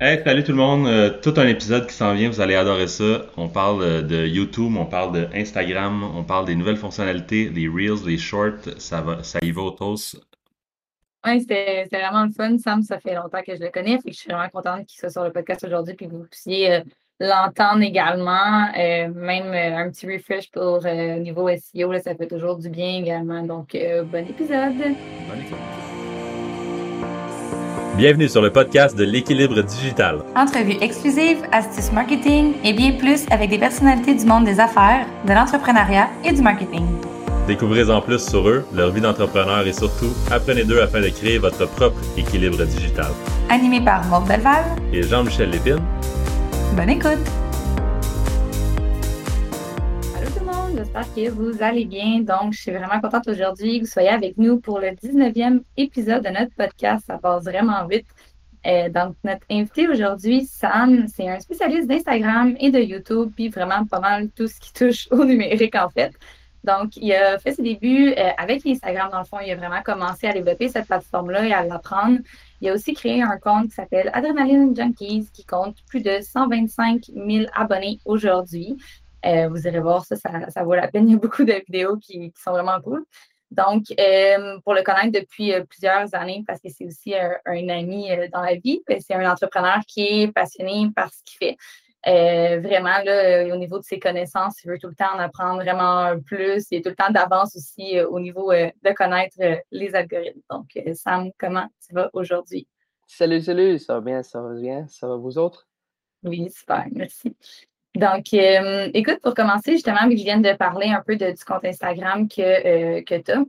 Hey, salut tout le monde. Euh, tout un épisode qui s'en vient, vous allez adorer ça. On parle euh, de YouTube, on parle de Instagram, on parle des nouvelles fonctionnalités, des Reels, des Shorts, ça va, ça y va au toast. Oui, c'était vraiment le fun. Sam, ça fait longtemps que je le connais. Fait que je suis vraiment contente qu'il soit sur le podcast aujourd'hui puis que vous puissiez euh, l'entendre également. même un petit refresh pour le niveau SEO, là, ça fait toujours du bien également. Donc, bon épisode. Bon épisode. Bienvenue sur le podcast de l'équilibre digital. Entrevue exclusive, astuces marketing et bien plus avec des personnalités du monde des affaires, de l'entrepreneuriat et du marketing. Découvrez en plus sur eux, leur vie d'entrepreneur et surtout, apprenez d'eux afin de créer votre propre équilibre digital. Animé par Maud Belval et Jean-Michel Lépine. Bonne écoute! J'espère que vous allez bien. Donc, je suis vraiment contente aujourd'hui que vous soyez avec nous pour le 19e épisode de notre podcast. Ça passe vraiment vite. Euh, donc, notre invité aujourd'hui, Sam, c'est un spécialiste d'Instagram et de YouTube, puis vraiment pas mal tout ce qui touche au numérique en fait. Donc, il a fait ses débuts euh, avec Instagram. Dans le fond, il a vraiment commencé à développer cette plateforme-là et à l'apprendre. Il a aussi créé un compte qui s'appelle Adrenaline Junkies, qui compte plus de 125 000 abonnés aujourd'hui. Euh, vous irez voir ça, ça, vaut la peine. Il y a beaucoup de vidéos qui, sont vraiment cool. Donc, euh, pour le connaître depuis euh, plusieurs années, parce que c'est aussi un, ami dans la vie, ben, c'est un entrepreneur qui est passionné par ce qu'il fait. vraiment, là, au niveau de ses connaissances, il veut tout le temps en apprendre vraiment plus. Il est tout le temps d'avance aussi au niveau de connaître les algorithmes. Donc, Sam, comment tu vas aujourd'hui? Salut, salut, ça va bien, ça va bien, ça va vous autres? Oui, super, merci. Donc, euh, écoute, pour commencer, justement, vu que je viens de parler un peu du compte Instagram que, euh, que tu as,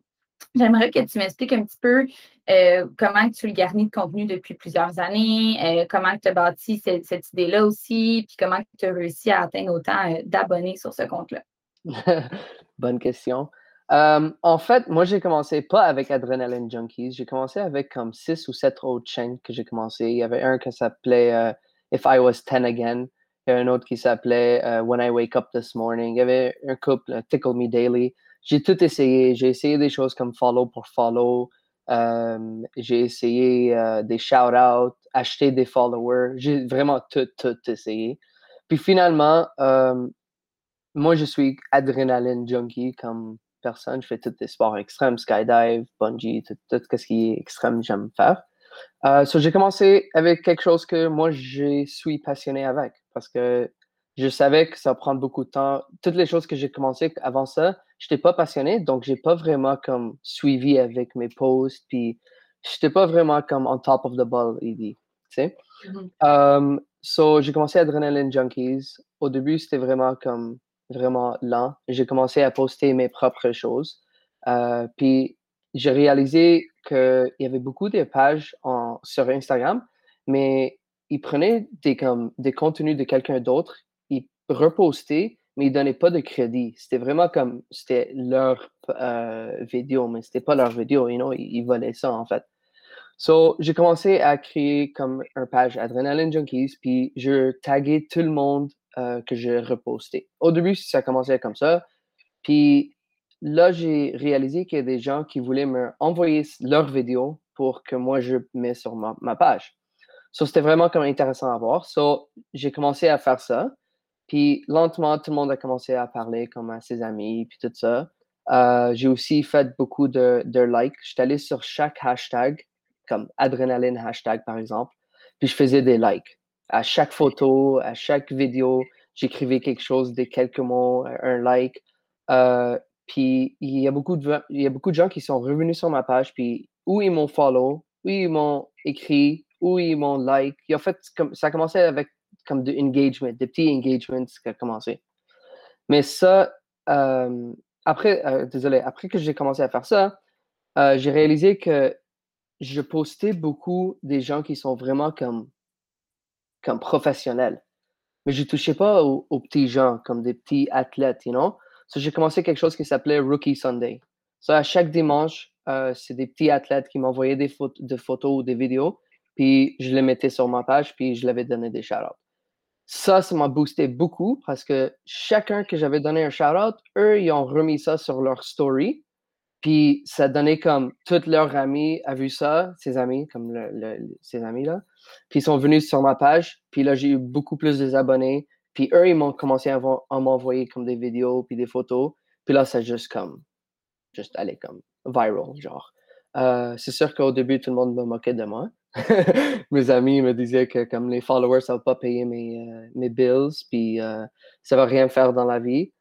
j'aimerais que tu m'expliques un petit peu euh, comment tu le garnis de contenu depuis plusieurs années, comment tu as bâti cette, idée-là aussi, puis comment tu as réussi à atteindre autant d'abonnés sur ce compte-là. Bonne question. en fait, moi, j'ai commencé pas avec Adrenaline Junkies. J'ai commencé avec comme six ou sept autres chaînes que j'ai commencé. Il y avait un qui s'appelait If I Was Ten Again. Il y a un autre qui s'appelait euh, When I Wake Up This Morning. Il y avait un couple, euh, Tickle Me Daily. J'ai tout essayé. J'ai essayé des choses comme follow pour follow. Euh, j'ai essayé des shout-outs, acheter des followers. J'ai vraiment tout, tout essayé. Puis finalement, moi, je suis adrénaline junkie comme personne. Je fais tous les sports extrêmes, skydive, bungee, tout, tout ce qui est extrême, j'aime faire. Euh, j'ai commencé avec quelque chose que moi, je suis passionné avec parce que je savais que ça prend beaucoup de temps. Toutes les choses que j'ai commencé avant ça, je n'étais pas passionné, donc j'ai pas vraiment comme suivi avec mes posts, puis je n'étais pas vraiment comme on top of the ball, il dit, tu sais. So, j'ai commencé Adrenaline Junkies. Au début, c'était vraiment comme vraiment lent. J'ai commencé à poster mes propres choses. Euh, puis j'ai réalisé qu'il y avait beaucoup de pages en, sur Instagram, mais ils prenaient des, comme, des contenus de quelqu'un d'autre, ils repostaient, mais ils ne donnaient pas de crédit. C'était vraiment comme, c'était leur euh, vidéo, mais c'était pas leur vidéo, you know, ils, volaient ça en fait. So, j'ai commencé à créer comme une page Adrenaline Junkies, puis je taguais tout le monde euh, que je repostais. Au début, ça commençait comme ça, puis là, j'ai réalisé qu'il y a des gens qui voulaient me envoyer leurs vidéos pour que moi, je mets sur ma, page. So, c'était vraiment comme intéressant à voir. So, j'ai commencé à faire ça. Puis, lentement, tout le monde a commencé à parler comme à ses amis, puis tout ça. Euh, j'ai aussi fait beaucoup de, de likes. J'étais allé sur chaque hashtag, comme adrénaline hashtag, par exemple. Puis, je faisais des likes. À chaque photo, à chaque vidéo, j'écrivais quelque chose, des quelques mots, un like. Euh, puis il y a beaucoup de, il y a beaucoup de gens qui sont revenus sur ma page, puis où ils m'ont follow, où ils m'ont écrit, où ils m'ont like. en fait, comme, ça a commencé avec comme de engagement, des petits engagements qui ont commencé. Mais ça, euh, après, euh, désolé, après que j'ai commencé à faire ça, euh, j'ai réalisé que je postais beaucoup des gens qui sont vraiment comme, comme professionnels. Mais je ne touchais pas aux, petits gens, comme des petits athlètes, you know? j'ai commencé quelque chose qui s'appelait Rookie Sunday. So, à chaque dimanche, c'est des petits athlètes qui m'envoyaient des, photos ou des vidéos, puis je les mettais sur ma page, puis je leur avais donné des shout-outs. Ça, ça m'a boosté beaucoup parce que chacun que j'avais donné un shout-out, eux, ils ont remis ça sur leur story. Puis ça donnait comme toutes leurs amis a vu ça, ses amis, comme le, ses amis là. Puis ils sont venus sur ma page. Puis là, j'ai eu beaucoup plus de abonnés. Puis eux, ils m'ont commencé à, m'envoyer comme des vidéos puis des photos. Puis là, ça juste comme, juste allé comme viral, genre. Euh, c'est sûr qu'au début, tout le monde me moquait de moi. mes amis me disaient que comme les followers ne savent pas payer mes, euh, mes bills, puis euh, ça va rien faire dans la vie.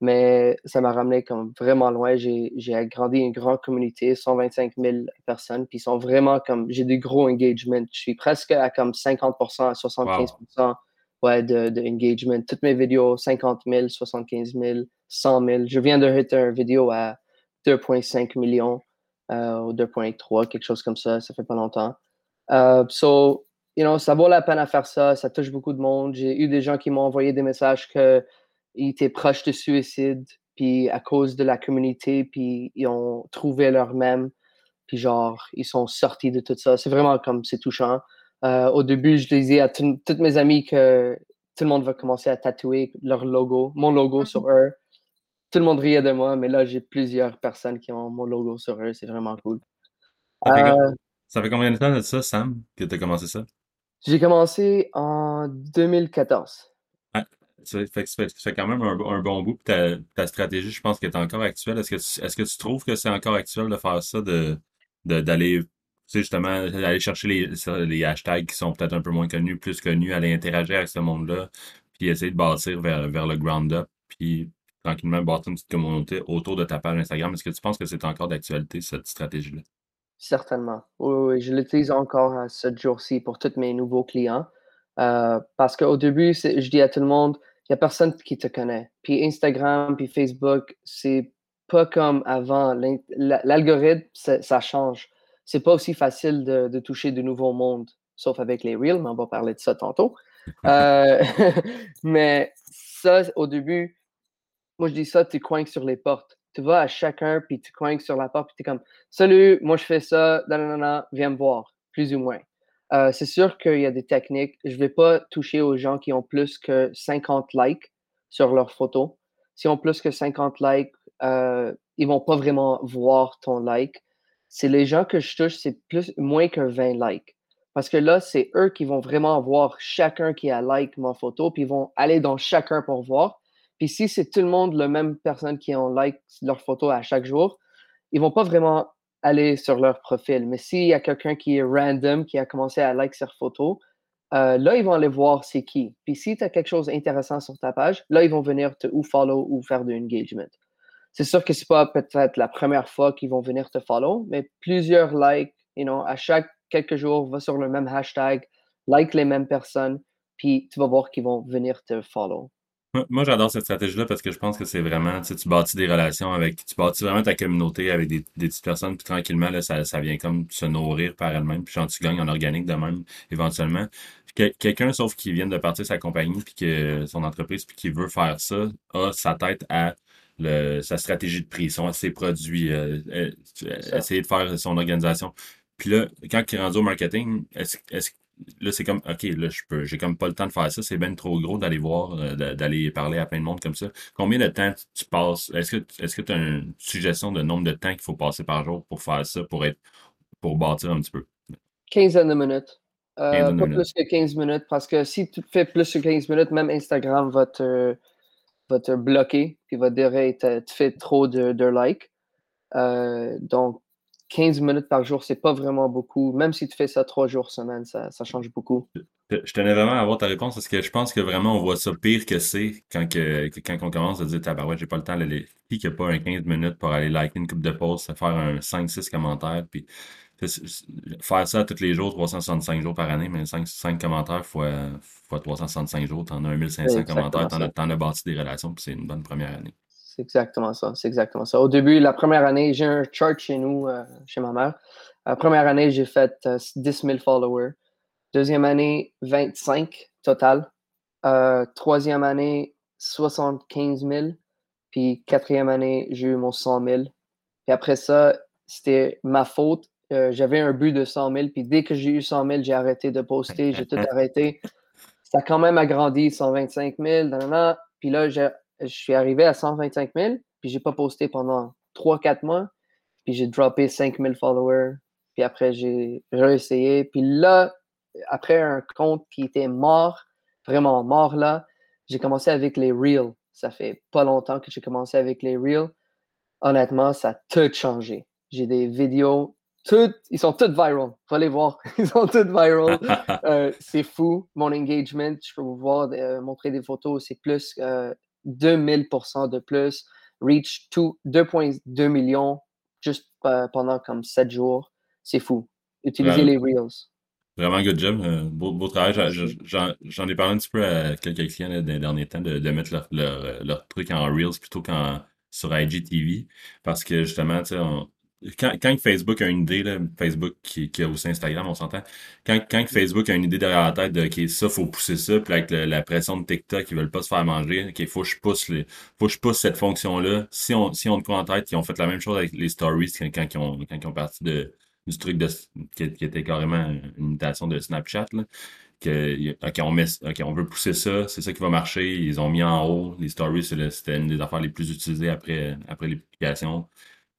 Mais ça m'a ramené comme vraiment loin. J'ai agrandi une grande communauté, 125 000 personnes, puis ils sont vraiment comme, j'ai des gros engagements. Je suis presque à comme 50% à 75% ouais, de, de, engagement. Toutes mes vidéos, 50 000, 75 000, 100 000. Je viens de hit une vidéo à 2,5 millions euh, ou 2,3, quelque chose comme ça. Ça fait pas longtemps. Euh, so, you know, ça vaut la peine à faire ça. Ça touche beaucoup de monde. J'ai eu des gens qui m'ont envoyé des messages qu'ils étaient proches de suicide, puis à cause de la communauté, puis ils ont trouvé leur même, puis genre, ils sont sortis de tout ça. C'est vraiment comme, c'est touchant. Euh, au début, je disais à toutes mes amies que tout le monde va commencer à tatouer leur logo, mon logo mm-hmm. sur eux. Tout le monde riait de moi, mais là, j'ai plusieurs personnes qui ont mon logo sur eux. C'est vraiment cool. Ça fait combien de temps de ça, Sam, que tu as commencé ça? J'ai commencé en 2014. Ah, ça fait, quand même un, bon bout. Ta, ta, stratégie, je pense qu'elle est encore actuelle. Est-ce que, tu, est-ce que tu trouves que c'est encore actuel de faire ça, de, d'aller justement, aller chercher les, les hashtags qui sont peut-être un peu moins connus, plus connus, aller interagir avec ce monde-là, puis essayer de bâtir vers, vers le ground up, puis tranquillement bâtir une petite communauté autour de ta page Instagram? Est-ce que tu penses que c'est encore d'actualité, cette stratégie-là? Certainement. Oui, je l'utilise encore à ce jour-ci pour tous mes nouveaux clients. Euh, parce qu'au début, je dis à tout le monde, il n'y a personne qui te connaît. Puis Instagram, puis Facebook, c'est pas comme avant. L'algorithme, ça change. C'est pas aussi facile de, toucher de nouveaux mondes, sauf avec les Reels, mais on va parler de ça tantôt. Euh, mais ça, au début, moi je dis ça, tu coinques sur les portes tu vas à chacun, puis tu coinques sur la porte, puis tu es comme Salut, moi je fais ça, viens me voir, plus ou moins. Euh, c'est sûr qu'il y a des techniques. Je ne vais pas toucher aux gens qui ont plus que 50 likes sur leurs photos. S'ils ont plus que 50 likes, euh, ils ne vont pas vraiment voir ton like. C'est les gens que je touche, c'est plus moins que 20 likes. Parce que là, c'est eux qui vont vraiment voir chacun qui a like ma photo, puis ils vont aller dans chacun pour voir. Puis si c'est tout le monde, la même personne qui ont like leur photo à chaque jour, ils vont pas vraiment aller sur leur profil. Mais s'il y a quelqu'un qui est random, qui a commencé à like leur photo, euh, là, ils vont aller voir c'est qui. Puis si tu as quelque chose d'intéressant sur ta page, là, ils vont venir te ou follow ou faire de l'engagement. C'est sûr que c'est pas peut-être la première fois qu'ils vont venir te follow, mais plusieurs likes, you know, à chaque quelques jours, va sur le même hashtag, like les mêmes personnes, puis tu vas voir qu'ils vont venir te follow. Moi, j'adore cette stratégie-là parce que je pense que c'est vraiment, tu sais, tu bâtis des relations avec, tu bâtis vraiment ta communauté avec des, des petites personnes, puis tranquillement, là, ça, ça vient comme se nourrir par elle-même, puis quand tu gagnes en organique de même, éventuellement. quelqu'un, sauf qui vient de partir sa compagnie, puis que son entreprise, puis qui veut faire ça, a sa tête à le, sa stratégie de prix, son, ses produits, euh, euh, essayer de faire son organisation. Puis là, quand il est rendu au marketing, est-ce est là, c'est comme, OK, là, je peux, j'ai comme pas le temps de faire ça. C'est bien trop gros d'aller voir, euh, d'aller parler à plein de monde comme ça. Combien de temps tu passes? Est-ce que, est-ce que tu as une suggestion de nombre de temps qu'il faut passer par jour pour faire ça, pour être, pour bâtir un petit peu? 15 minutes. Euh, pas plus que 15 minutes, parce que si tu fais plus que 15 minutes, même Instagram va te, va te bloquer, puis va dire, hey, tu fais trop de, de likes. Euh, donc, 15 minutes par jour, c'est pas vraiment beaucoup. Même si tu fais ça trois jours semaine, ça, ça change beaucoup. Je tenais vraiment à avoir ta réponse parce que je pense que vraiment on voit ça pire que c'est quand, que, quand on commence à dire ouais, j'ai pas le temps d'aller. Qui n'a pas un 15 minutes pour aller liker une coupe de post, faire un 5-6 commentaires, puis faire ça tous les jours, 365 jours par année, mais 5, 5 commentaires fois, fois 365 jours, t'en as 1500 commentaires, t'en as, as bâti des relations, puis c'est une bonne première année. C'est exactement ça. C'est exactement ça. Au début, la première année, j'ai un chart chez nous, euh, chez ma mère. La première année, j'ai fait 10 euh, 000 followers. Deuxième année, 25 total. Euh, troisième année, 75 000. Puis quatrième année, j'ai eu mon 100 000. Puis après ça, c'était ma faute. J'avais un but de 100 000. Puis dès que j'ai eu 100 000, j'ai arrêté de poster. J'ai tout arrêté. Ça a quand même agrandi, 125 000. Puis là, j'ai je suis arrivé à 125 000, puis j'ai pas posté pendant 3-4 mois. puis j'ai droppé 5000 followers, puis après j'ai réessayé, puis là, après un compte qui était mort, vraiment mort là, j'ai commencé avec les Reels. Ça fait pas longtemps que j'ai commencé avec les Reels. Honnêtement, ça a tout changé. J'ai des vidéos, toutes, ils sont toutes viral. Faut les voir. Ils sont toutes viral. Euh, c'est fou. Mon engagement, je peux vous voir, euh, montrer des photos, c'est plus euh, 2000% de plus. Reach 2,2 millions juste euh, pendant comme 7 jours. C'est fou. Utilisez les Reels. Vraiment good job. Euh, beau, beau travail. J'en ai parlé un petit peu à quelques clients dans les derniers temps de, de mettre leur, leur, leur, truc en Reels plutôt qu'en sur IGTV. Parce que justement, tu sais, quand, quand, Facebook a une idée, là, Facebook qui, qui, a aussi Instagram, on s'entend, quand, quand Facebook a une idée derrière la tête de OK, ça, faut pousser ça, puis avec la pression de TikTok, ils veulent pas se faire manger, OK, faut que je pousse les, faut que je pousse cette fonction-là. Si on, si on te en tête, ils ont fait la même chose avec les stories quand, ils ont, parti de, du truc de, qui, était carrément une imitation de Snapchat, là. On met, OK, on veut pousser ça, c'est ça qui va marcher. Ils ont mis en haut les stories, c'était une des affaires les plus utilisées après, après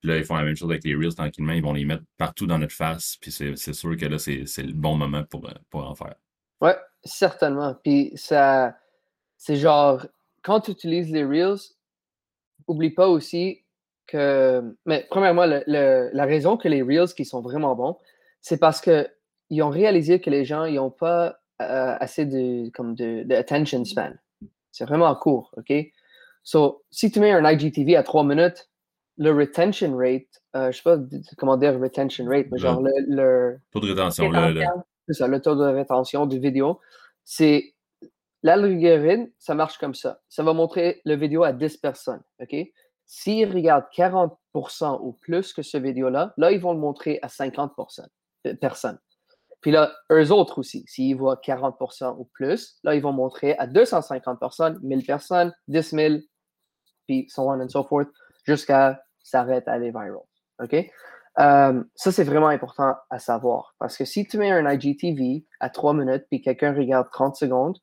là, ils font la même chose avec les Reels tranquillement. Ils vont les mettre partout dans notre face. Puis c'est sûr que là, c'est le bon moment pour, pour en faire. Ouais, certainement. Puis ça, c'est genre, quand tu utilises les Reels, oublie pas aussi que. Mais premièrement, la raison que les Reels qui sont vraiment bons, c'est parce qu'ils ont réalisé que les gens n'ont pas euh, assez de, comme de attention span. C'est vraiment court, OK? So, si tu mets un IGTV à trois minutes, le retention rate, euh, je sais pas comment dire retention rate, mais genre le, le taux de rétention. Ça, le taux de rétention du vidéo. C'est l'algorithme, ça marche comme ça. Ça va montrer le vidéo à 10 personnes. OK? S'ils regardent 40% ou plus que ce vidéo-là, là, ils vont le montrer à 50% de personnes. Puis là, eux autres aussi, s'ils voient 40% ou plus, là, ils vont montrer à 250 personnes, 1000 personnes, 10 000, puis so on and so forth, jusqu'à s'arrête à les viral. OK? Euh, ça, c'est vraiment important à savoir. Parce que si tu mets un IGTV à 3 minutes puis quelqu'un regarde 30 secondes,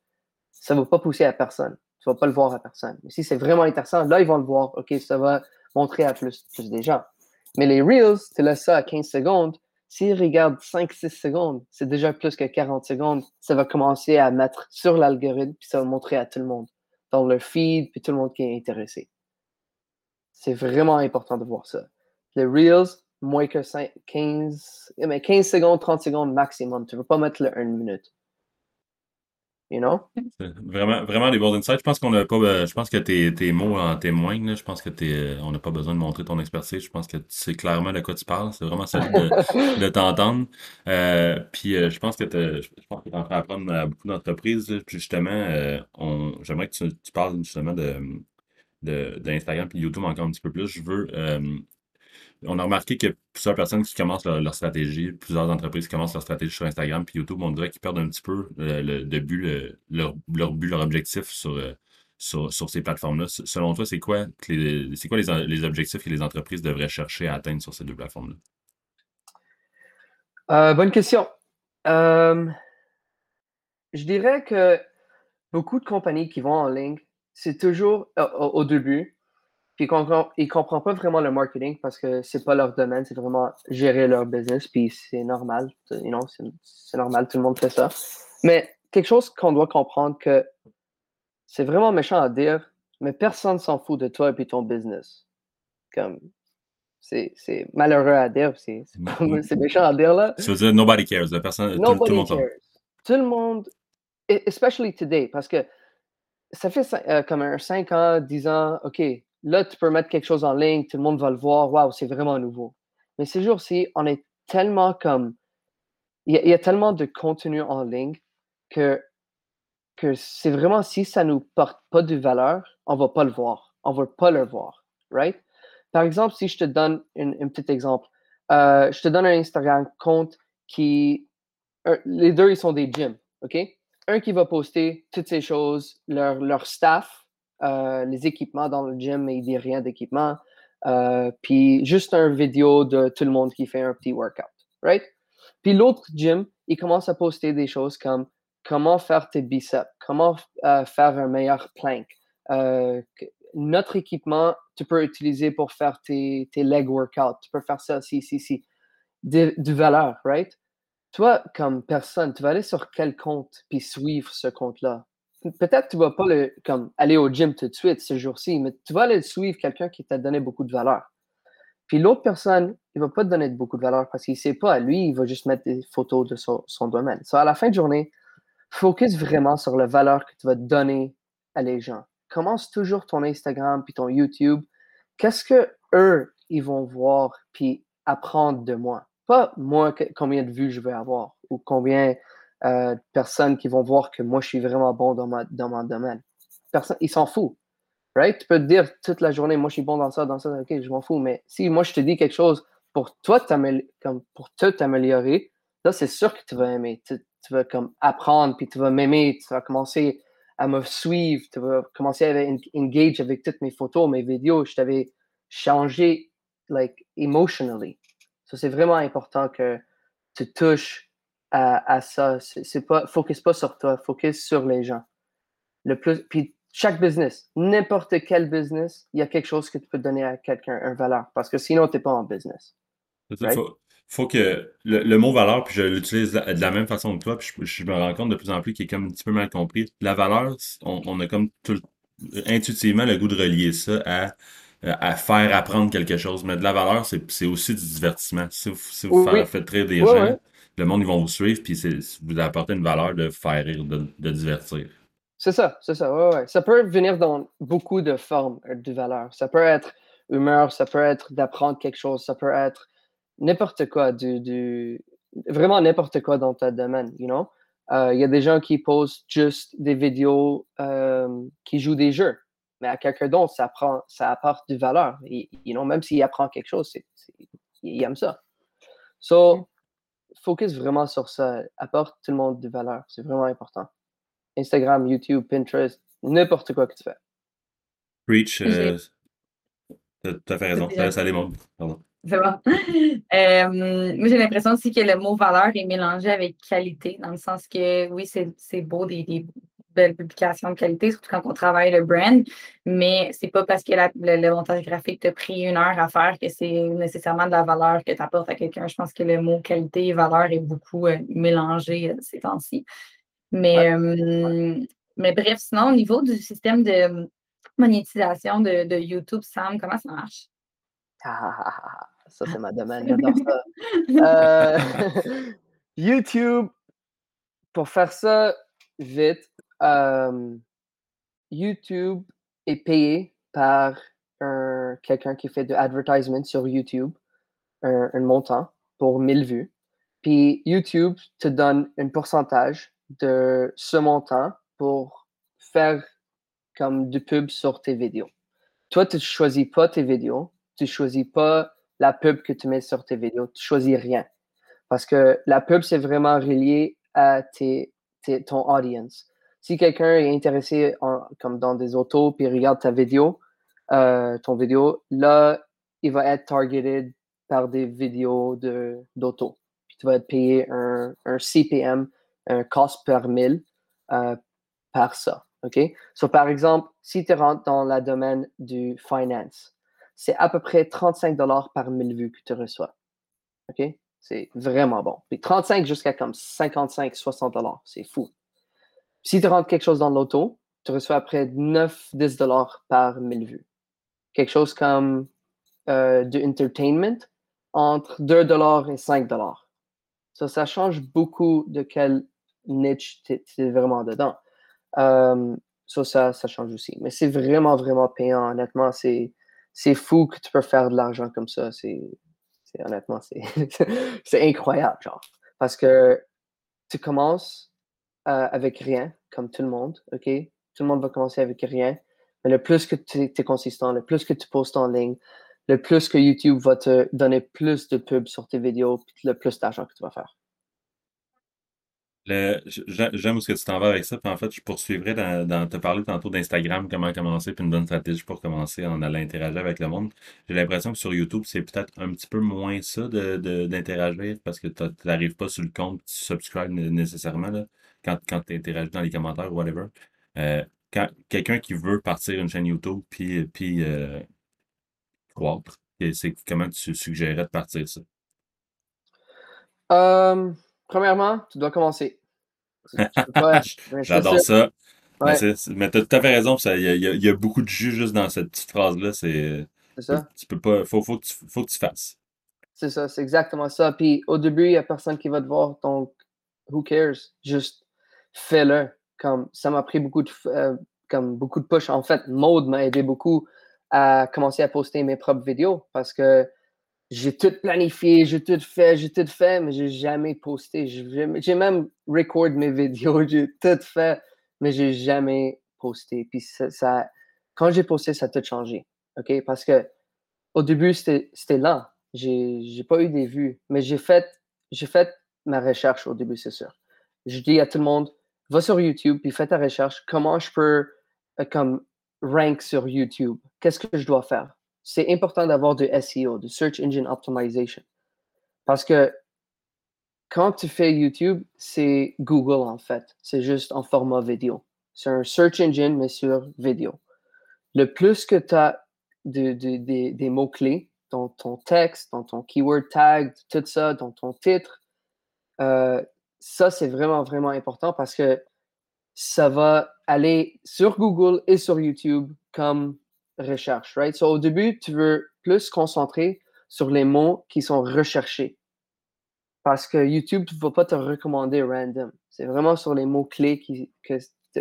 ça ne va pas pousser à personne. Tu ne vas pas le voir à personne. Mais si c'est vraiment intéressant, là, ils vont le voir. OK, ça va montrer à plus, plus des gens. Mais les Reels, tu laisses ça à 15 secondes. S'ils regardent 5-6 secondes, c'est déjà plus que 40 secondes. Ça va commencer à mettre sur l'algorithme puis ça va montrer à tout le monde dans le feed puis tout le monde qui est intéressé. C'est vraiment important de voir ça. Les Reels, moins que 5, 15, mais 15 secondes, 30 secondes maximum. Tu ne veux pas mettre le 1 minute. You know? Vraiment, vraiment des bons insights. Je pense qu'on n'a pas, euh, je pense que tes, tes mots en témoignent. Je pense que t'es, euh, on n'a pas besoin de montrer ton expertise. Je pense que tu sais clairement de quoi tu parles. C'est vraiment ça de, de t'entendre. Euh, puis je pense que je pense que tu es en train d'apprendre à beaucoup d'entreprises. Puis justement, on, j'aimerais que tu, tu, parles justement de, d'Instagram et YouTube encore un petit peu plus. Je veux. Euh, on a remarqué que plusieurs personnes qui commencent leur, stratégie, plusieurs entreprises qui commencent leur stratégie sur Instagram puis YouTube, on dirait qu'ils perdent un petit peu euh, le, de but, leur, but, leur objectif sur, euh, sur, sur, ces plateformes-là. Selon toi, c'est quoi, c'est quoi les, les, objectifs que les entreprises devraient chercher à atteindre sur ces deux plateformes-là? bonne question. je dirais que beaucoup de compagnies qui vont en ligne c'est toujours au, début, puis ils ne comprennent pas vraiment le marketing parce que c'est pas leur domaine, c'est vraiment gérer leur business, puis c'est normal, you know, c'est normal, tout le monde fait ça. Mais quelque chose qu'on doit comprendre que c'est vraiment méchant à dire, mais personne s'en fout de toi et puis ton business. Comme, c'est malheureux à dire, c'est méchant à dire là. Tu veux dire nobody cares, personne, tout, tout, le monde cares. Tout le monde, especially today, parce que ça fait euh, comme un 5 ans, 10 ans, OK, là, tu peux mettre quelque chose en ligne, tout le monde va le voir, waouh, c'est vraiment nouveau. Mais ces jours-ci, on est tellement comme. Il y, a tellement de contenu en ligne que, c'est vraiment si ça ne nous porte pas de valeur, on ne va pas le voir. On ne va pas le voir. Right? Par exemple, si je te donne un petit exemple, euh, je te donne un Instagram compte qui. les deux, ils sont des gyms. OK? Un qui va poster toutes ces choses, leur, leur staff, euh, les équipements dans le gym, mais il dit rien d'équipement. Euh, puis juste un vidéo de tout le monde qui fait un petit workout, right? Puis l'autre gym, il commence à poster des choses comme comment faire tes biceps, comment euh, faire un meilleur plank, notre équipement, tu peux utiliser pour faire tes, tes leg workouts. Tu peux faire ça, si, si, si. De, de valeur, right? Toi, comme personne, tu vas aller sur quel compte puis suivre ce compte-là? Peut-être que tu vas pas le, comme, aller au gym tout de suite ce jour-ci, mais tu vas aller suivre quelqu'un qui t'a donné beaucoup de valeur. Puis l'autre personne, il va pas te donner beaucoup de valeur parce qu'il sait pas. Lui, il va juste mettre des photos de son, son domaine. So, à la fin de journée, focus vraiment sur la valeur que tu vas donner à les gens. Commence toujours ton Instagram puis ton YouTube. Qu'est-ce que eux, ils vont voir puis apprendre de moi? Moi, combien de vues je vais avoir ou combien euh, de personnes qui vont voir que moi, je suis vraiment bon dans, ma, dans mon domaine. Personne, ils s'en foutent. Right? Tu peux te dire toute la journée, moi, je suis bon dans ça, dans ça, ok, je m'en fous. Mais si moi, je te dis quelque chose pour toi, comme pour te t'améliorer, là, c'est sûr que tu vas aimer. Tu, tu vas comme apprendre, puis tu vas m'aimer, tu vas commencer à me suivre, tu vas commencer à engage avec toutes mes photos, mes vidéos. Je t'avais changé, like, emotionally. C'est vraiment important que tu touches à, à ça. C'est pas, focus pas sur toi, focus sur les gens. Le plus, puis chaque business, n'importe quel business, il y a quelque chose que tu peux donner à quelqu'un, une valeur, parce que sinon, tu n'es pas en business. Right? Faut, faut, que le, le, mot valeur, puis je l'utilise de la même façon que toi, puis je, je, me rends compte de plus en plus qu'il est comme un petit peu mal compris. La valeur, on, on a comme tout, intuitivement le goût de relier ça à à faire apprendre quelque chose. Mais de la valeur, c'est aussi du divertissement. Si vous, si vous oui. faites rire des oui, gens, le monde, ils vont vous suivre, puis vous apportez une valeur de faire rire, de, de divertir. C'est ça, c'est ça. Ouais, ouais. Ça peut venir dans beaucoup de formes euh, de valeur. Ça peut être humeur, ça peut être d'apprendre quelque chose, ça peut être n'importe quoi, du, du, vraiment n'importe quoi dans ta domaine, you know? Il euh, y a des gens qui posent juste des vidéos euh, qui jouent des jeux, mais à quelqu'un d'autre, ça, prend, ça apporte du valeur. Et, you know, même s'il apprend quelque chose, c'est, il aime ça. So, focus vraiment sur ça. Apporte tout le monde du valeur. C'est vraiment important. Instagram, YouTube, Pinterest, n'importe quoi que tu fais. Preach, euh, t'as fait raison. Ça, ça Pardon. C'est bon. euh, moi, j'ai l'impression aussi que le mot valeur est mélangé avec qualité, dans le sens que oui, c'est beau des, des, belles publications de qualité, surtout quand on travaille le brand, mais c'est pas parce que la, le, le, montage graphique t'a pris une heure à faire que c'est nécessairement de la valeur que tu apportes à quelqu'un. Je pense que le mot qualité et valeur est beaucoup euh, mélangé euh, ces temps-ci. Mais, ouais. euh, mais bref, sinon, au niveau du système de monétisation de, de YouTube, Sam, comment ça marche? Ah, ça, c'est ma domaine, j'adore ça. Euh, YouTube, pour faire ça vite, YouTube est payé par quelqu'un qui fait de advertisement sur YouTube, un, montant pour 1000 vues. Puis YouTube te donne un pourcentage de ce montant pour faire comme du pub sur tes vidéos. Toi, tu ne choisis pas tes vidéos, tu ne choisis pas la pub que tu mets sur tes vidéos, tu choisis rien. Parce que la pub, c'est vraiment relié à tes, ton audience. Si quelqu'un est intéressé comme dans des autos puis regarde ta vidéo, euh, ton vidéo, là, il va être targeted par des vidéos d'auto. Tu vas être payé un, un CPM un cost per mille euh, par ça. OK? So, par exemple, si tu rentres dans le domaine du finance, c'est à peu près 35 dollars par mille vues que tu reçois. OK? C'est vraiment bon. Puis 35 jusqu'à comme 55, 60 dollars. C'est fou. Si tu rentres quelque chose dans l'auto, tu reçois après 9, 10 dollars par mille vues. Quelque chose comme euh, du entertainment entre 2 dollars et 5 dollars. So, ça change beaucoup de quel niche, tu es, vraiment dedans. Euh, ça, ça, ça change aussi. Mais c'est vraiment, vraiment payant. Honnêtement, c'est, fou que tu peux faire de l'argent comme ça. C'est, honnêtement, c'est, c'est incroyable, genre. Parce que tu commences euh, avec rien, comme tout le monde, OK? Tout le monde va commencer avec rien. Mais le plus que tu es consistant, le plus que tu postes en ligne, le plus que YouTube va te donner plus de pubs sur tes vidéos, le plus d'argent que tu vas faire. J'aime ce que tu t'en vas avec ça. Puis en fait, je poursuivrai dans, te parler tantôt d'Instagram, comment commencer, puis une bonne stratégie pour commencer en allant interagir avec le monde. J'ai l'impression que sur YouTube, c'est peut-être un petit peu moins ça de, d'interagir parce que tu n'arrives pas sur le compte, tu subscribes nécessairement là, quand, quand tu interagis dans les commentaires ou whatever. Euh, quand quelqu'un qui veut partir une chaîne YouTube puis, puis euh, croître, c'est comment tu suggérerais de partir ça? Euh, premièrement, tu dois commencer. J'adore ça. Mais, tu as tout à fait raison. Il y, y, a beaucoup de jus juste dans cette petite phrase-là. C'est ça. Tu peux pas. Faut, faut, que tu, faut que tu fasses. C'est ça, c'est exactement ça. Puis au début, il n'y a personne qui va te voir. Donc, who cares? Juste fais-le. Comme ça m'a pris beaucoup de, euh, comme beaucoup de push. En fait, Mode m'a aidé beaucoup à commencer à poster mes propres vidéos parce que j'ai tout planifié, j'ai tout fait, j'ai tout fait, mais j'ai jamais posté. J'ai même record mes vidéos, j'ai tout fait, mais j'ai jamais posté. Puis ça, quand j'ai posté, ça a tout changé. OK? Parce que au début, c'était lent. J'ai pas eu des vues, mais j'ai fait, fait ma recherche au début, c'est sûr. Je dis à tout le monde, va sur YouTube, puis fais ta recherche. Comment je peux euh, comme rank sur YouTube? Qu'est-ce que je dois faire? C'est important d'avoir du SEO, du Search Engine Optimization. Parce que quand tu fais YouTube, c'est Google en fait. C'est juste en format vidéo. C'est un search engine, mais sur vidéo. Le plus que tu as de, des mots-clés dans ton texte, dans ton keyword tag, tout ça, dans ton titre, euh, ça, c'est vraiment, vraiment important parce que ça va aller sur Google et sur YouTube comme recherche, right? Au début, tu veux plus concentrer sur les mots qui sont recherchés. Parce que YouTube ne va pas te recommander random. C'est vraiment sur les mots-clés que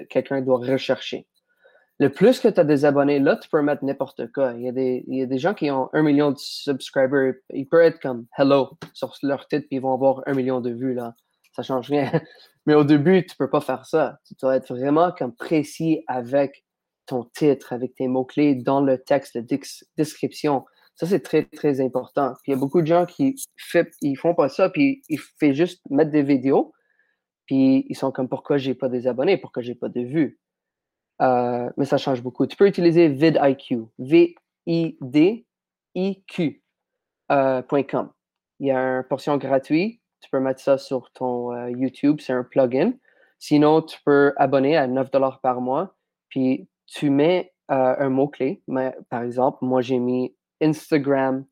quelqu'un doit rechercher. Le plus que tu as des abonnés, là, tu peux mettre n'importe quoi. Il y, a des, il y, a des, gens qui ont un million de subscribers. Ils peuvent être comme hello sur leur titre, puis ils vont avoir un million de vues. Là. Ça change rien. Mais au début, tu peux pas faire ça. Tu dois être vraiment comme précis avec ton titre, avec tes mots-clés dans le texte, la description. Ça, c'est très, très important. Puis il y a beaucoup de gens qui fait, ils font pas ça, puis ils font juste mettre des vidéos, puis ils sont comme pourquoi j'ai pas des abonnés, pourquoi j'ai pas de vues? Euh, mais ça change beaucoup. Tu peux utiliser vidIQ, V-I-D-I-Q.com. Euh, Il y a une portion gratuite. Tu peux mettre ça sur ton euh, YouTube. C'est un plugin. Sinon, tu peux abonner à 9 par mois. Puis tu mets un mot-clé. Par exemple, moi, j'ai mis Instagram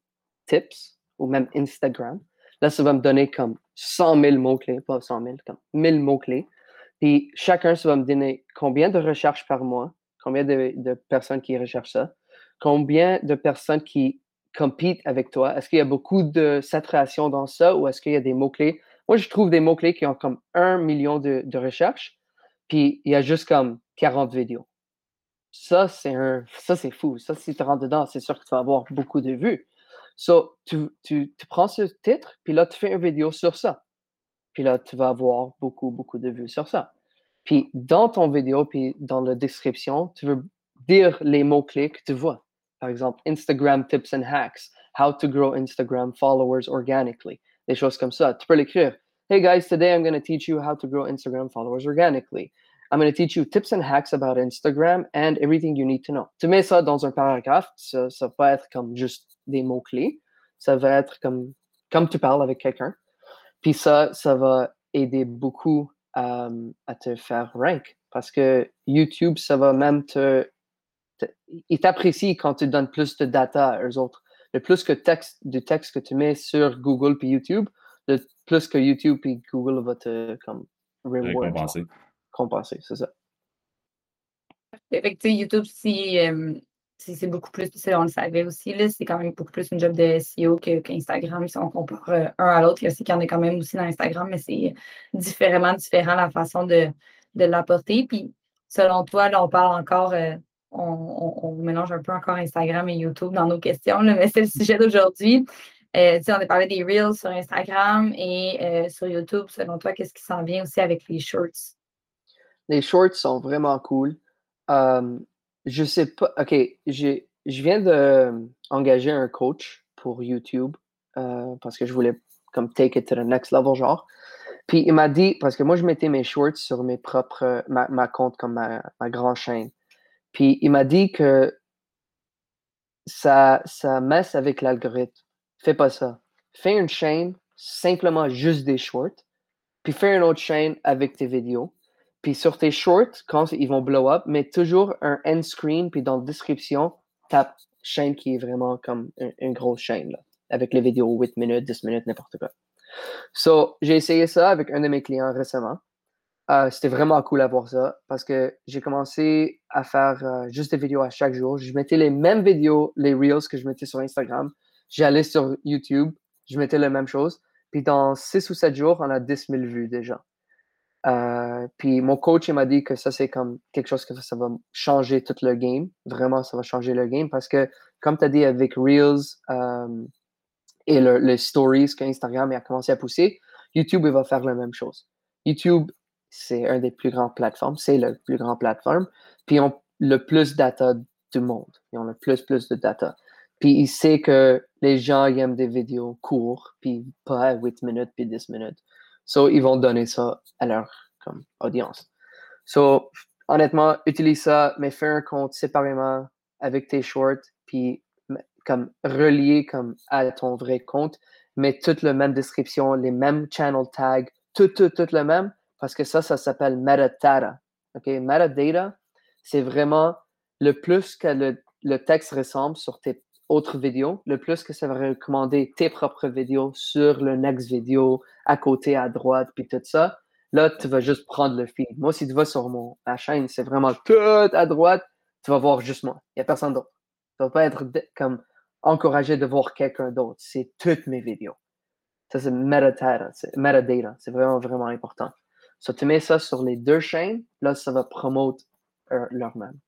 tips ou même Instagram. Là, ça va me donner comme 100 000 mots-clés, pas 100 000, comme 1000 mots-clés. Puis chacun, ça va me donner combien de recherches par mois, combien de, personnes qui recherchent ça, combien de personnes qui compitent avec toi? Est-ce qu'il y a beaucoup de saturation dans ça ou est-ce qu'il y a des mots-clés? Moi, je trouve des mots-clés qui ont comme un million de, recherches, puis il y a juste comme 40 vidéos. Ça, c'est un, ça, c'est fou. Ça, si tu rentres dedans, c'est sûr que tu vas avoir beaucoup de vues. So, tu, tu prends ce titre, puis là, tu fais une vidéo sur ça. Puis là, tu vas avoir beaucoup, beaucoup de vues sur ça. Puis dans ton vidéo, puis dans la description, tu veux dire les mots-clés que tu vois. Par exemple, Instagram tips and hacks, how to grow Instagram followers organically, des choses comme ça. Tu peux l'écrire. Hey guys, today I'm going to teach you how to grow Instagram followers organically. I'm going to teach you tips and hacks about Instagram and everything you need to know. Tu mets ça dans un paragraphe, ça, ça va être comme juste des mots-clés. Ça va être comme, comme tu parles avec quelqu'un. Puis ça, ça va aider beaucoup euh, à te faire rank parce que YouTube, ça va même te. Ils t'apprécient quand tu donnes plus de data à eux autres. Le plus que texte, de texte que tu mets sur Google puis YouTube, le plus que YouTube puis Google va te comme reward. Compenser. Compenser, c'est ça. Effectivement, YouTube, si, c'est beaucoup plus, on le savait aussi, c'est quand même beaucoup plus une job de SEO qu'Instagram. si on compare euh, un à l'autre, il y qu'il y en a quand même aussi dans Instagram, mais c'est différemment différent la façon de, l'apporter. Puis, selon toi, là, on parle encore, euh, on, mélange un peu encore Instagram et YouTube dans nos questions, mais c'est le sujet d'aujourd'hui. Euh, on a parlé des Reels sur Instagram et sur YouTube. Selon toi, qu'est-ce qui s'en vient aussi avec les shorts? Les shorts sont vraiment cool je sais pas. OK, je viens d'engager un coach pour YouTube euh, parce que je voulais comme take it to the next level, genre. Puis il m'a dit, parce que moi je mettais mes shorts sur mes propres, ma, compte comme ma, ma grande chaîne. Puis il m'a dit que ça, ça messe avec l'algorithme. Fais pas ça. Fais une chaîne simplement juste des shorts, puis fais une autre chaîne avec tes vidéos. puis sur tes shorts, quand ils vont blow up, mets toujours un end screen, puis dans la description, tape chaîne qui est vraiment comme une, grosse chaîne, là, avec les vidéos 8 minutes, 10 minutes, n'importe quoi. So, j'ai essayé ça avec un de mes clients récemment. Euh, c'était vraiment cool à voir ça parce que j'ai commencé à faire euh, juste des vidéos à chaque jour. Je mettais les mêmes vidéos, les Reels que je mettais sur Instagram. J'allais sur YouTube, je mettais la même chose. Puis dans 6 ou 7 jours, on a 10 000 vues déjà. Euh, puis mon coach, m'a dit que ça, c'est comme quelque chose que ça, va changer tout le game. Vraiment, ça va changer le game parce que, comme tu as dit, avec Reels et le, stories qu'Instagram a commencé à pousser, YouTube, il va faire la même chose. YouTube, c'est un des plus grands plateformes, c'est le plus grand plateforme. Puis ils ont le plus de data du monde. Ils ont le plus, plus de data. Puis il sait que les gens aiment des vidéos courtes, puis pas 8 minutes, puis 10 minutes. So, ils vont donner ça à leur comme, audience. So, honnêtement, utilise ça, mais fais un compte séparément avec tes shorts, puis comme relié comme à ton vrai compte. Mets toute la même description, les mêmes channel tags, tout, tout, tout le même, parce que ça, ça s'appelle metadata. OK? Metadata, c'est vraiment le plus que le, le texte ressemble sur tes autre vidéo, le plus que ça va recommander tes propres vidéos sur le next vidéo, à côté, à droite, puis tout ça. Là, tu vas juste prendre le feed. Moi, si tu vas sur mon, ma chaîne, c'est vraiment tout à droite, tu vas voir juste moi. Il n'y a personne d'autre. Tu ne vas pas être comme encouragé de voir quelqu'un d'autre. C'est toutes mes vidéos. Ça. C'est metadata. C'est vraiment, vraiment important. So, tu mets ça sur les deux chaînes, là, ça va promouvoir euh, leur même.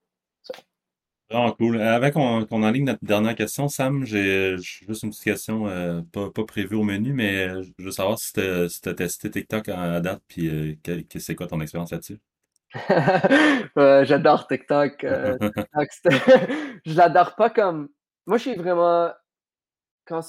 Vraiment cool. Euh, avant qu'on qu'on enligne notre dernière question, Sam, j'ai juste une petite question euh, pas, pas prévue au menu, mais euh, je veux savoir si tu as, testé TikTok à date, puis c'est quoi ton expérience là-dessus? J'adore TikTok. je l'adore pas comme. Moi, je suis vraiment. Quand,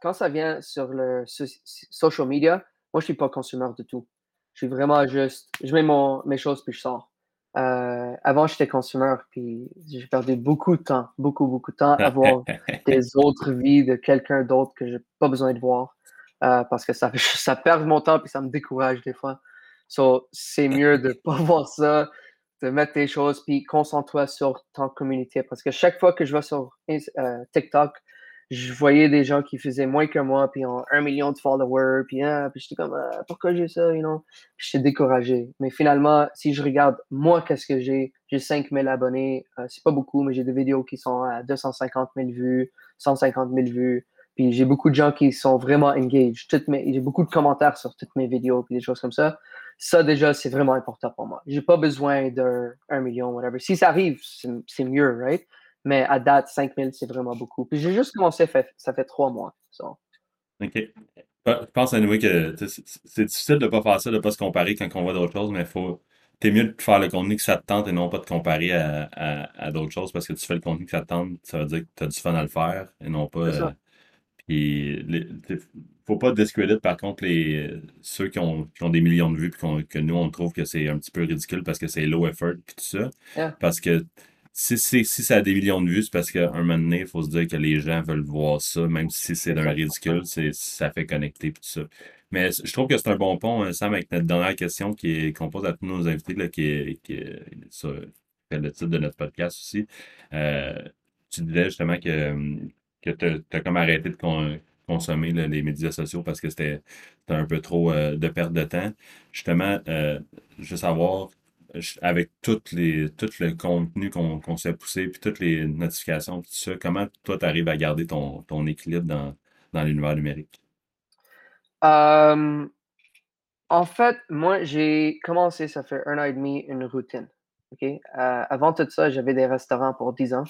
quand ça vient sur le social media, moi, je suis pas consommateur de tout. Je suis vraiment juste. Je mets mon, mes choses puis je sors. Euh, avant, j'étais consommateur, puis j'ai perdu beaucoup de temps, beaucoup, beaucoup de temps à voir des autres vies de quelqu'un d'autre que j'ai pas besoin de voir euh, parce que ça, ça perd mon temps puis ça me décourage des fois. So, c'est mieux de pas voir ça, de mettre tes choses, puis concentre-toi sur ton communauté parce que chaque fois que je vais sur euh, TikTok, je voyais des gens qui faisaient moins que moi, puis ont un million de followers, puis, hein, puis j'étais comme, ah, pourquoi j'ai ça, you know? Puis j'étais découragé. Mais finalement, si je regarde, moi, qu'est-ce que j'ai? J'ai 5000 abonnés, euh, c'est pas beaucoup, mais j'ai des vidéos qui sont à 250 000 vues, 150 000 vues, puis j'ai beaucoup de gens qui sont vraiment engaged. J'ai beaucoup de commentaires sur toutes mes vidéos, puis des choses comme ça. Ça, déjà, c'est vraiment important pour moi. J'ai pas besoin d'un million, whatever. Si ça arrive, c'est mieux, right? Mais à date, 5000, c'est vraiment beaucoup. Puis j'ai juste commencé, ça fait trois mois. OK. Je pense à nouveau que c'est difficile de ne pas faire ça, de ne pas se comparer quand on voit d'autres choses, mais faut. T'es mieux de faire le contenu que ça te tente et non pas de comparer à, à, d'autres choses parce que tu fais le contenu que ça te tente, ça veut dire que tu as du fun à le faire et non pas. Euh, puis, faut pas discredit par contre les ceux qui ont, qui ont des millions de vues puis que nous on trouve que c'est un petit peu ridicule parce que c'est low effort puis tout ça. Parce que si, si, si ça a des millions de vues, c'est parce qu'à un moment donné, il faut se dire que les gens veulent voir ça, même si c'est d'un ridicule, c'est, ça fait connecter tout ça. Mais je trouve que c'est un bon pont, hein, Sam, avec notre dernière question qui est, qu'on pose à tous nos invités, là, qui est, qui est le titre de notre podcast aussi. Euh, tu disais justement que, que tu as comme arrêté de consommer les médias sociaux parce que c'était un peu trop euh, de perte de temps. Justement, euh, je veux savoir avec toutes les, tout le contenu qu'on s'est poussé, puis toutes les notifications, tout ça, comment toi, tu arrives à garder ton, ton équilibre dans, dans l'univers numérique? en fait, moi, j'ai commencé, ça fait un an et demi, une routine. Euh, avant tout ça, j'avais des restaurants pour 10 ans.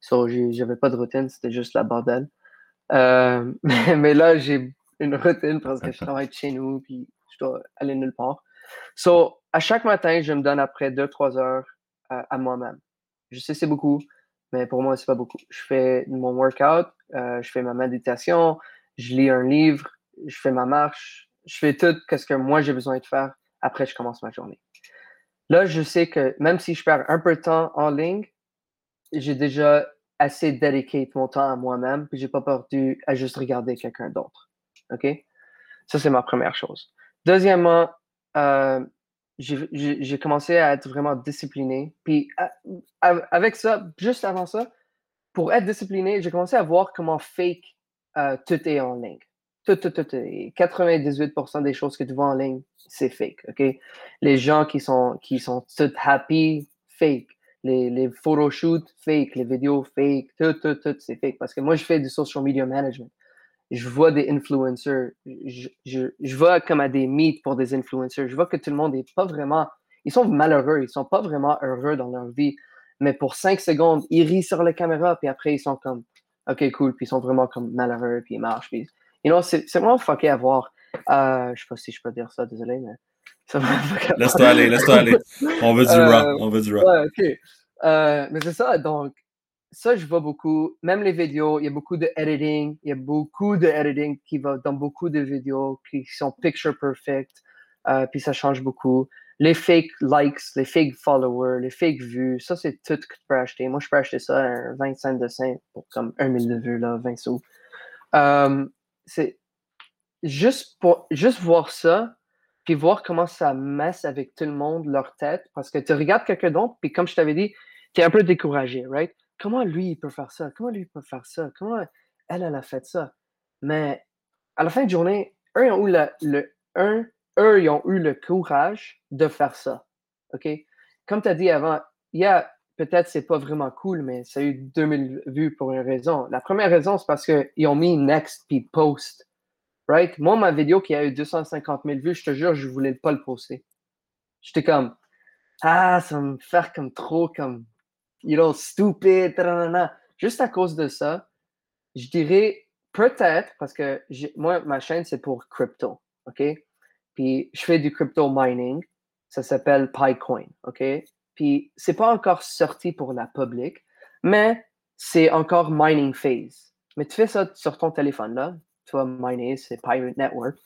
So, j'avais pas de routine, c'était juste la bordel. mais, mais, là, j'ai une routine parce que je travaille de chez nous, puis je dois aller nulle part. So, à chaque matin, je me donne après 2-3 heures à, moi-même. Je sais c'est beaucoup, mais pour moi, c'est pas beaucoup. Je fais mon workout, euh, je fais ma méditation, je lis un livre, je fais ma marche, je fais tout ce que moi j'ai besoin de faire. Après, je commence ma journée. Là, je sais que même si je perds un peu de temps en ligne, j'ai déjà assez dédié mon temps à moi-même, puis j'ai pas perdu à juste regarder quelqu'un d'autre. OK? Ça, c'est ma première chose. Deuxièmement, euh, j'ai commencé à être vraiment discipliné. Puis avec ça, juste avant ça, pour être discipliné, j'ai commencé à voir comment fake euh, tout est en ligne. Tout, tout, tout. 98% des choses que tu vois en ligne, c'est fake. OK? Les gens qui sont, qui sont tout happy, fake. Les, les photoshoots, fake. Les vidéos, fake. Tout, tout, tout, c'est fake. Parce que moi, je fais du social media management je vois des influencers, je, je, je, vois comme à des meets pour des influencers, je vois que tout le monde n'est pas vraiment, ils sont malheureux, ils sont pas vraiment heureux dans leur vie, mais pour cinq secondes, ils rient sur la caméra, puis après, ils sont comme, OK, cool, puis ils sont vraiment comme malheureux, puis ils marchent, puis, you know, c'est vraiment fucké à voir. Euh, je sais pas si je peux dire ça, désolé, mais... Laisse-toi aller, laisse-toi aller. On veut du euh, on veut du rock. Ouais, OK. Euh, mais c'est ça, donc, ça, je vois beaucoup. Même les vidéos, il y a beaucoup de editing. Il y a beaucoup de editing qui va dans beaucoup de vidéos qui sont picture perfect. Euh, puis ça change beaucoup. Les fake likes, les fake followers, les fake vues, ça, c'est tout que tu peux acheter. Moi, je peux acheter ça à 25 de pour comme 1 000 de vues, là, 20 sous. Euh, c'est juste pour juste voir ça, puis voir comment ça messe avec tout le monde, leur tête, parce que tu regardes quelqu'un d'autre, puis comme je t'avais dit, tu es un peu découragé, right? Comment lui, il peut faire ça? Comment lui, il peut faire ça? Comment elle, elle a fait ça? Mais à la fin de journée, eux, ils ont eu le, eux, ils ont eu le courage de faire ça. OK? Comme tu as dit avant, il y a peut-être c'est pas vraiment cool, mais ça a eu 2000 vues pour une raison. La première raison, c'est parce qu'ils ont mis next puis post. Right? Moi, ma vidéo qui a eu 250 000 vues, je te jure, je voulais pas le poster. J'étais comme, ah, ça va me faire comme trop comme you know, stupide, juste à cause de ça, je dirais peut-être, parce que moi, ma chaîne, c'est pour crypto, OK? Puis je fais du crypto mining, ça s'appelle PyCoin, OK? Puis c'est pas encore sorti pour la public, mais c'est encore mining phase. Mais tu fais ça sur ton téléphone, là, tu vas miner, c'est Pirate Network.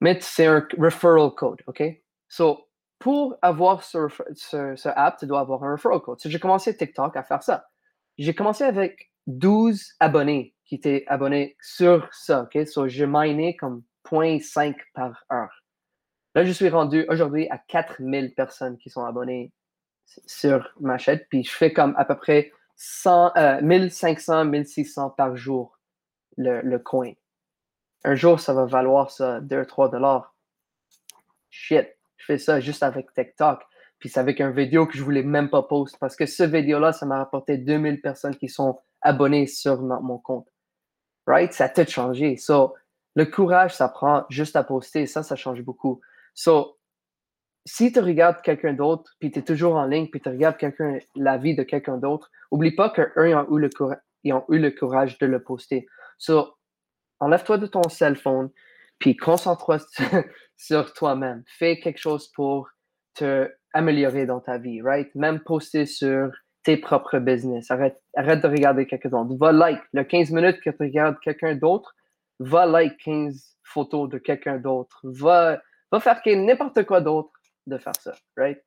Mais c'est un referral code, OK? So, pour avoir ce, ce, app, tu dois avoir un referral code. j'ai commencé TikTok à faire ça. J'ai commencé avec 12 abonnés qui étaient abonnés sur ça. OK? So, je minais comme 0.5 par heure. Là, je suis rendu aujourd'hui à 4000 personnes qui sont abonnées sur ma chaîne. Puis je fais comme à peu près 100, 1500, 1600 par jour le, le coin. Un jour, ça va valoir ça 2-3 dollars. Shit je fais ça juste avec TikTok. Puis c'est avec un vidéo que je voulais même pas poster parce que ce vidéo-là, ça m'a rapporté 2000 personnes qui sont abonnées sur mon compte. Right? Ça a tout changé. So, le courage, ça prend juste à poster. Ça, ça change beaucoup. So, si tu regardes quelqu'un d'autre, puis tu es toujours en ligne, puis tu regardes quelqu'un, la vie de quelqu'un d'autre, oublie pas qu'eux, ils ont, eu le ils ont eu le courage de le poster. So, enlève-toi de ton cell phone, puis concentre-toi sur toi-même. Fais quelque chose pour te améliorer dans ta vie, right? Même poster sur tes propres business. Arrête, arrête de regarder quelqu'un d'autre. Va like. Le 15 minutes que tu regardes quelqu'un d'autre, va like 15 photos de quelqu'un d'autre. Va, va faire n'importe quoi d'autre de faire ça, right?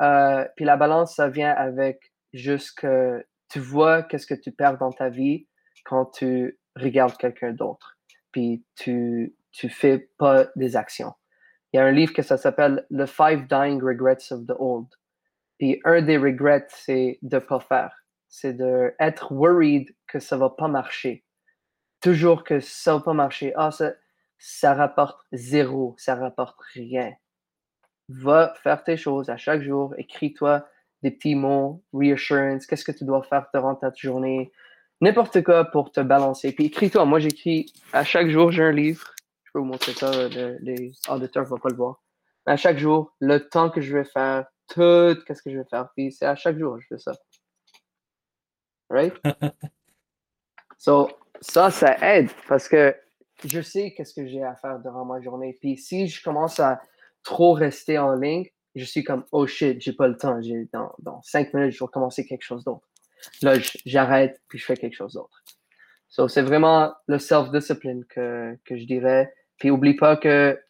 Euh, puis la balance, ça vient avec juste que tu vois qu'est-ce que tu perds dans ta vie quand tu regardes quelqu'un d'autre. Puis tu, tu fais pas des actions. Il y a un livre que ça s'appelle The Five Dying Regrets of the Old. Puis un des regrets, c'est de pas faire. C'est d'être worried que ça va pas marcher. Toujours que ça va pas marcher. Ah, ça, ça rapporte zéro, ça rapporte rien. Va faire tes choses à chaque jour. Écris-toi des petits mots, reassurance, qu'est-ce que tu dois faire durant ta journée, n'importe quoi pour te balancer. Puis écris-toi. Moi, j'écris à chaque jour, j'ai un livre peux vous montrer ça, les auditeurs ne vont pas le voir. Mais à chaque jour, le temps que je vais faire, tout qu'est-ce que je vais faire. Puis c'est à chaque jour que je fais ça. Right? so, ça, ça aide parce que je sais qu'est-ce que j'ai à faire durant ma journée. Puis si je commence à trop rester en ligne, je suis comme, oh shit, j'ai pas le temps. Dans, dans cinq minutes, je dois commencer quelque chose d'autre. Là, j'arrête puis je fais quelque chose d'autre. So, c'est vraiment le self-discipline que, que je dirais. Puis oublie pas que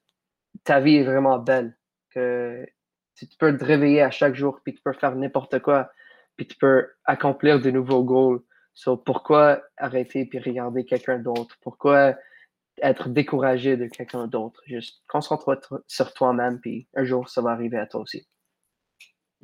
ta vie est vraiment belle, que tu peux te réveiller à chaque jour, puis tu peux faire n'importe quoi, puis tu peux accomplir de nouveaux goals. So, pourquoi arrêter puis regarder quelqu'un d'autre? Pourquoi être découragé de quelqu'un d'autre? Juste concentre-toi sur toi-même, puis un jour, ça va arriver à toi aussi.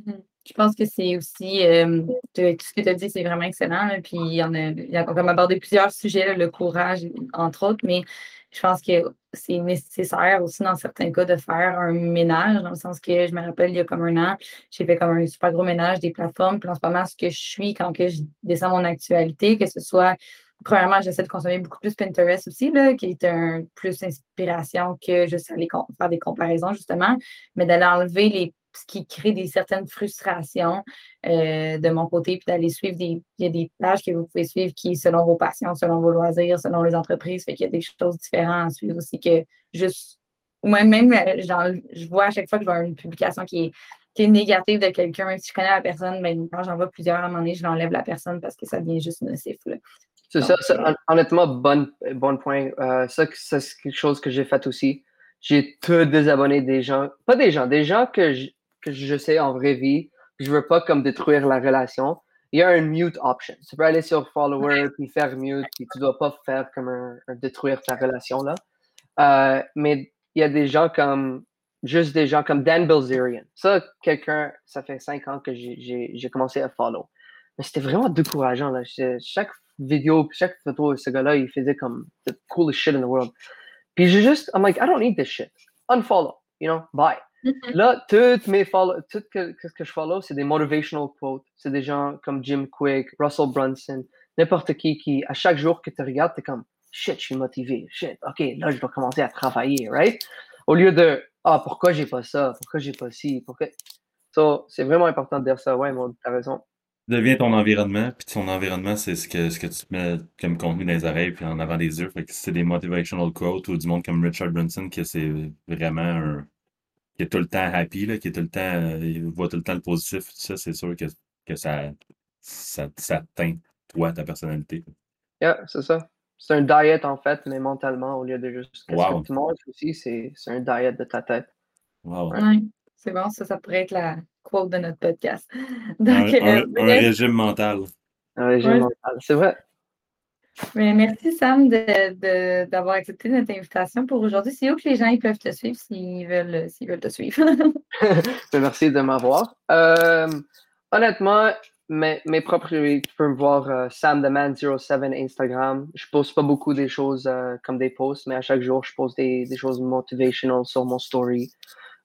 Mm-hmm. Je pense que c'est aussi, euh, tout ce que tu as dit, c'est vraiment excellent. puis il a, il y a comme abordé plusieurs sujets, le courage, entre autres, mais je pense que c'est nécessaire aussi dans certains cas de faire un ménage, dans le sens que je me rappelle, il y a comme un an, j'ai fait comme un super gros ménage des plateformes. Puis en ce moment, ce que je suis quand que je descends mon actualité, que ce soit premièrement, j'essaie de consommer beaucoup plus Pinterest aussi, là, qui est un plus inspiration que juste aller faire des comparaisons, justement, mais d'aller enlever les ce qui crée des certaines frustrations euh, de mon côté, puis d'aller suivre des. Il y a des pages que vous pouvez suivre qui, selon vos passions, selon vos loisirs, selon les entreprises, fait qu'il y a des choses différentes à suivre aussi que juste. Moi-même, euh, je vois à chaque fois que je vois une publication qui est, qui est négative de quelqu'un, même si je connais la personne, ben, quand j'en vois plusieurs à un moment donné, je l'enlève la personne parce que ça devient juste nocif. C'est ça, euh, honnêtement, bon, bon point. ça, c'est quelque chose que j'ai fait aussi. J'ai tout désabonné des gens, pas des gens, des gens que que je sais en vraie vie, je veux pas comme détruire la relation, il y a un mute option. Tu peux aller sur follower puis faire mute, puis tu dois pas faire comme un, détruire ta relation là. Euh, mais il y a des gens comme juste des gens comme Dan Bilzerian. Ça, quelqu'un, ça fait cinq ans que j'ai commencé à follow. Mais c'était vraiment décourageant. Là. Chaque vidéo, chaque photo de ce gars-là, il faisait comme the coolest shit in the world. Puis j'ai juste, I'm like, I don't need this shit. Unfollow, you know, bye. Mm-hmm. Là, toutes mes follow, tout ce que je follow, c'est des motivational quotes. C'est des gens comme Jim Quick, Russell Brunson, n'importe qui qui, à chaque jour que tu regardes, tu es comme shit, je suis motivé, shit, ok, là, je dois commencer à travailler, right? Au lieu de ah, pourquoi j'ai pas ça, pourquoi j'ai pas ci, pourquoi? So, c'est vraiment important de dire ça, ouais, tu as raison. Deviens ton environnement, puis ton environnement, c'est ce que, ce que tu mets comme contenu dans les oreilles puis en avant des yeux. Fait que c'est des motivational quotes ou du monde comme Richard Brunson, que c'est vraiment un qui est tout le temps happy, là, qui est tout le temps, euh, il voit tout le temps le positif, tout ça, c'est sûr que, que ça, ça, ça teint, toi, ta personnalité. Yeah, c'est ça. C'est un diet, en fait, mais mentalement, au lieu de juste ce que tu manges aussi, c'est un diet de ta tête. Wow. c'est bon, ça, ça pourrait être la quote de notre podcast. Donc, un, euh, régime mental. Un régime mental, c'est vrai merci Sam d'avoir accepté notre invitation pour aujourd'hui. C'est où que les gens ils peuvent te suivre s'ils veulent, veulent te suivre? Ben, merci de m'avoir. Euh, honnêtement, mes, mes propres, tu peux me voir euh, Sam the Man 07 Instagram. Je poste pas beaucoup des choses euh, comme des posts, mais à chaque jour, je poste des, des choses motivational sur mon story.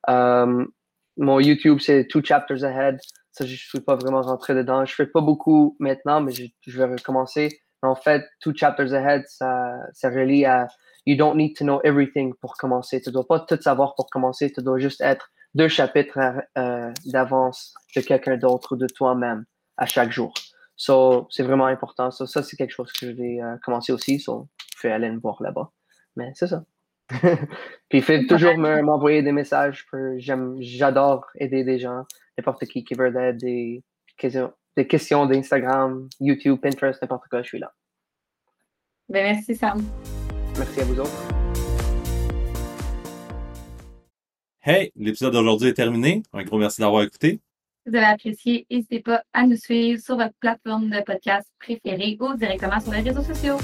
mon YouTube, c'est Two Chapters Ahead. Ça, je ne suis pas vraiment rentré dedans. Je fais pas beaucoup maintenant, mais je, je vais recommencer. En fait, Two Chapters Ahead, ça, ça relie à You don't need to know everything pour commencer. Tu ne dois pas tout savoir pour commencer. Tu dois juste être deux chapitres euh, d'avance de quelqu'un d'autre ou de toi-même à chaque jour. So, c'est vraiment important. So, ça, c'est quelque chose que je vais euh, commencer aussi. So, je vais aller me voir là-bas. Mais c'est ça. Puis, fait toujours m'envoyer des messages. J'adore aider des gens, n'importe qui qui veut des questions, des questions d'Instagram, YouTube, Pinterest, n'importe quoi, je suis là. Ben, merci, Sam. Merci à vous autres. Hey, l'épisode d'aujourd'hui est terminé. Un gros merci d'avoir écouté. Si vous avez apprécié, n'hésitez pas à nous suivre sur votre plateforme de podcast préférée ou directement sur les réseaux sociaux.